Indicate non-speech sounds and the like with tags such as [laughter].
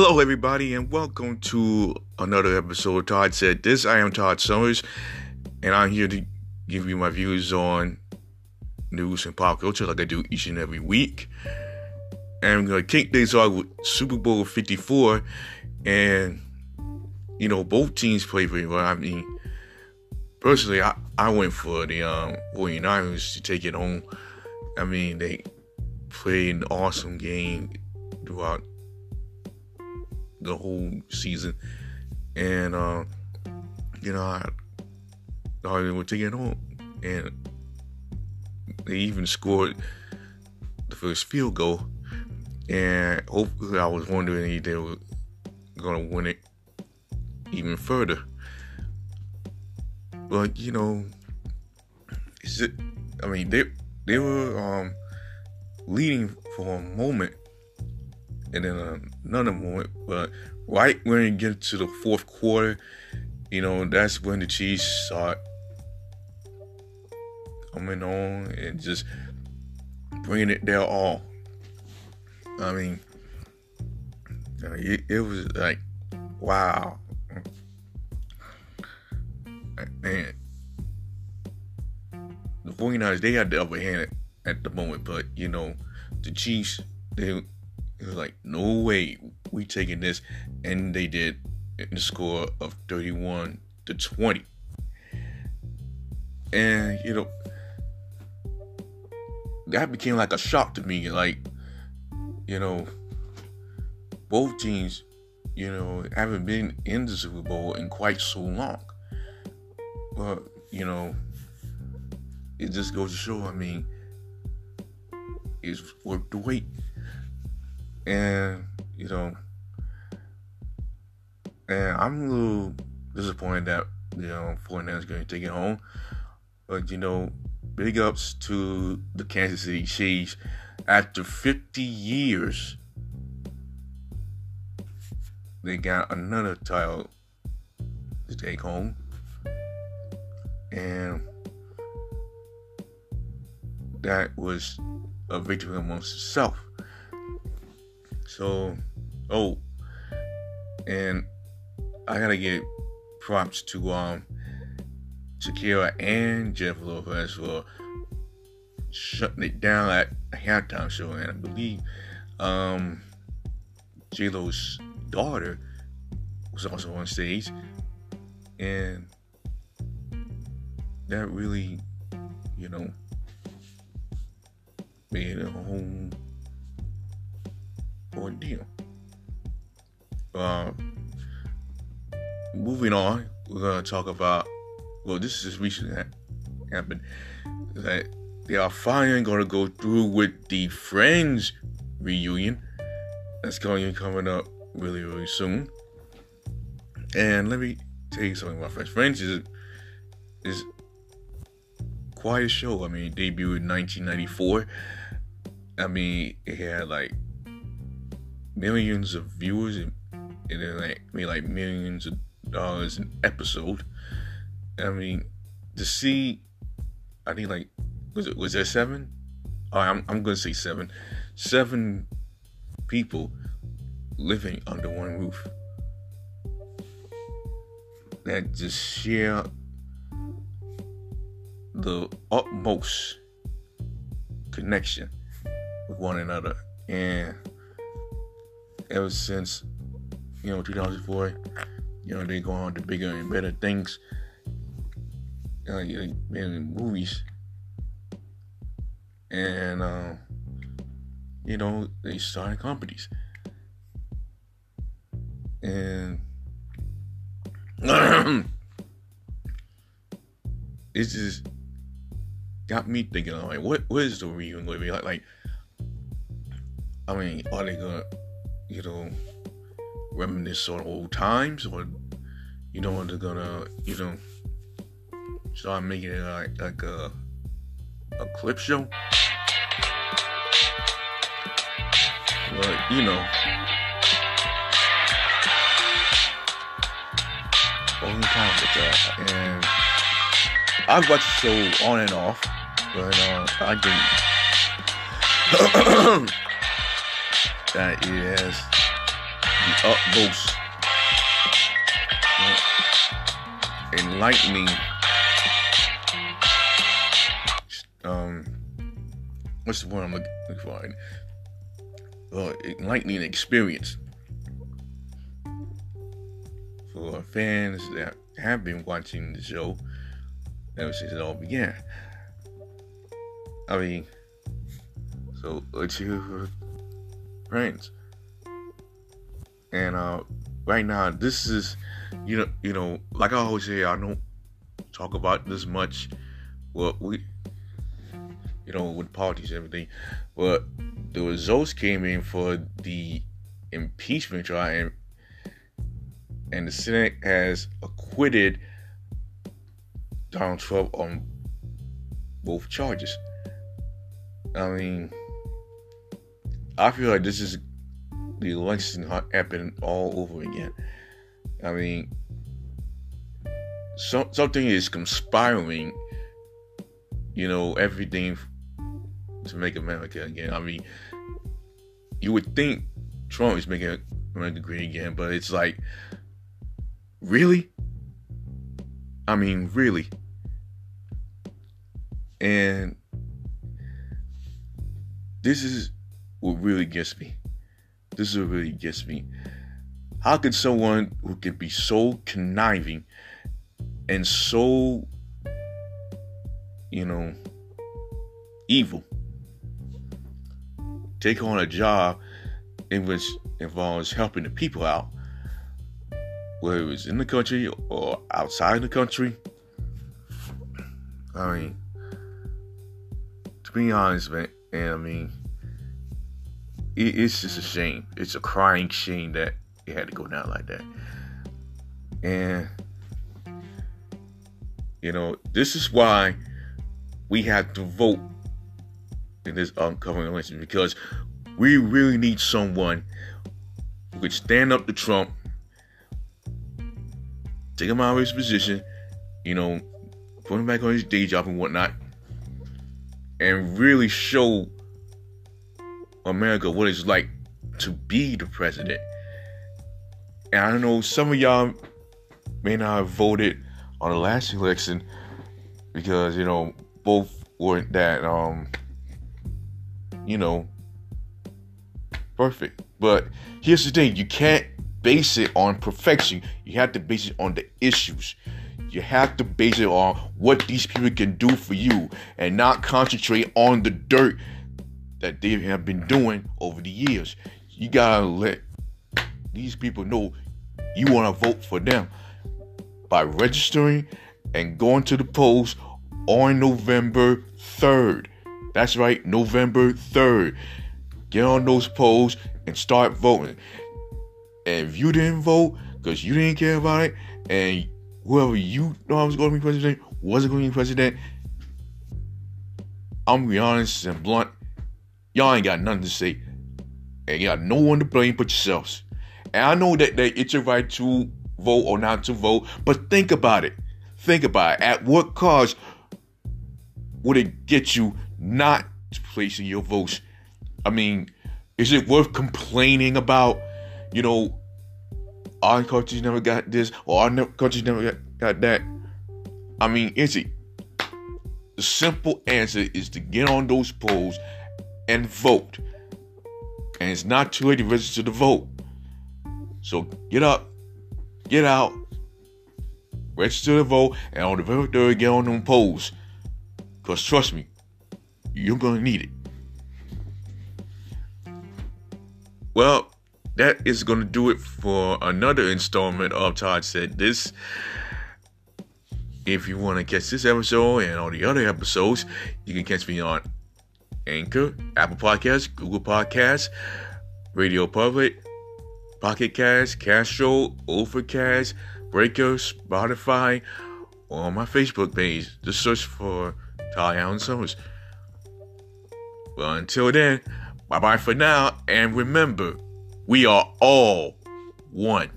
Hello, everybody, and welcome to another episode. Todd said this. I am Todd Summers, and I'm here to give you my views on news and pop culture like I do each and every week. And I'm going to kick things off with Super Bowl 54, and you know, both teams play very well. I mean, personally, I, I went for the um, 49ers to take it home. I mean, they played an awesome game throughout the whole season, and uh, you know, I they would take it home, and they even scored the first field goal. And hopefully, I was wondering if they were gonna win it even further. But you know? I mean, they they were um, leading for a moment, and then um, another moment. But right when you get to the fourth quarter, you know, that's when the Chiefs start coming on and just bringing it their all. I mean, it, it was like, wow. Man, the 49ers, they had the upper hand at, at the moment, but, you know, the Chiefs, they it was like, no way, we taking this, and they did in the score of 31 to 20. And, you know, that became like a shock to me. Like, you know, both teams, you know, haven't been in the Super Bowl in quite so long. But, you know, it just goes to show, I mean, it's worth the wait. And, you know, and I'm a little disappointed that, you know, 49ers going to take it home. But, you know, big ups to the Kansas City Chiefs. After 50 years, they got another title to take home. And that was a victory amongst itself. So, oh, and I gotta give props to um Shakira and Jennifer Lopez for shutting it down at a halftime show, and I believe um, J Lo's daughter was also on stage, and that really, you know, made a whole ordeal. Uh, moving on, we're gonna talk about well, this is recently happened, that they are finally to go through with the Friends reunion. That's going to be coming up really, really soon. And let me tell you something about Friends. Friends is is quite a show. I mean, it debuted in 1994. I mean, it had like millions of viewers and, and like made like millions of dollars an episode. I mean, to see, I think like was it was there seven? Oh, I'm I'm gonna say seven, seven people living under one roof that just share the utmost connection with one another, and ever since you know 2004, you know they go on to bigger and better things uh, in movies, and uh, you know they started companies, and [clears throat] it just got me thinking like, what what is the reunion going to be like? Like, I mean, are they gonna, you know, reminisce on old times, or you know, they're gonna, you know start making it like like a a clip show. But you know, the time with that, and I've watched the show on and off, but uh, I think [clears throat] that has the utmost enlightening um what's the word I'm looking for? Uh, enlightening experience for fans that have been watching the show ever since it all began. I mean, so let's hear friends. And uh, right now, this is, you know, you know, like I always say, I don't talk about this much. Well, we, you know, with politics and everything, but the results came in for the impeachment trial, and and the Senate has acquitted Donald Trump on both charges. I mean, I feel like this is the election happening all over again. I mean, so, something is conspiring, you know, everything to make America again. I mean, you would think Trump is making America great again, but it's like, really? I mean, really? And this is what really gets me. This is what really gets me. How could someone who can be so conniving and so, you know, evil take on a job in which involves helping the people out, whether it's in the country or outside the country? I mean, to be honest, man, and I mean, it, it's just a shame. It's a crying shame that it had to go down like that. And you know, this is why we have to vote in this upcoming election because we really need someone who could stand up to Trump, take him out of his position, you know, put him back on his day job and whatnot, and really show America what it's like to be the president. And I know some of y'all may not have voted on the last election because you know both weren't that um you know perfect. But here's the thing: you can't base it on perfection. You have to base it on the issues. You have to base it on what these people can do for you and not concentrate on the dirt that they have been doing over the years. You gotta let these people know you wanna vote for them by registering and going to the polls on November 3rd. That's right, November 3rd. Get on those polls and start voting. And if you didn't vote because you didn't care about it, and whoever you thought was going to be president wasn't going to be president, I'm gonna be honest and blunt. Y'all ain't got nothing to say. And you got no one to blame but yourselves. And I know that, that it's your right to vote or not to vote, but think about it. Think about it. At what cost would it get you not placing your votes? I mean, is it worth complaining about? You know, our countries never got this, or our countries never got, got that. I mean, is it? The simple answer is to get on those polls and vote. And it's not too late to register to vote. So get up, get out, register to vote, and on November 3rd, get on them polls. Because trust me, you're going to need it. Well, that is going to do it for another installment of Todd Said This. If you want to catch this episode and all the other episodes, you can catch me on Anchor, Apple Podcasts, Google Podcasts, Radio Public, Pocket Cast, Castro, Overcast, Breaker, Spotify, or on my Facebook page. Just search for Ty Allen Summers. Well, until then, bye bye for now, and remember, we are all one.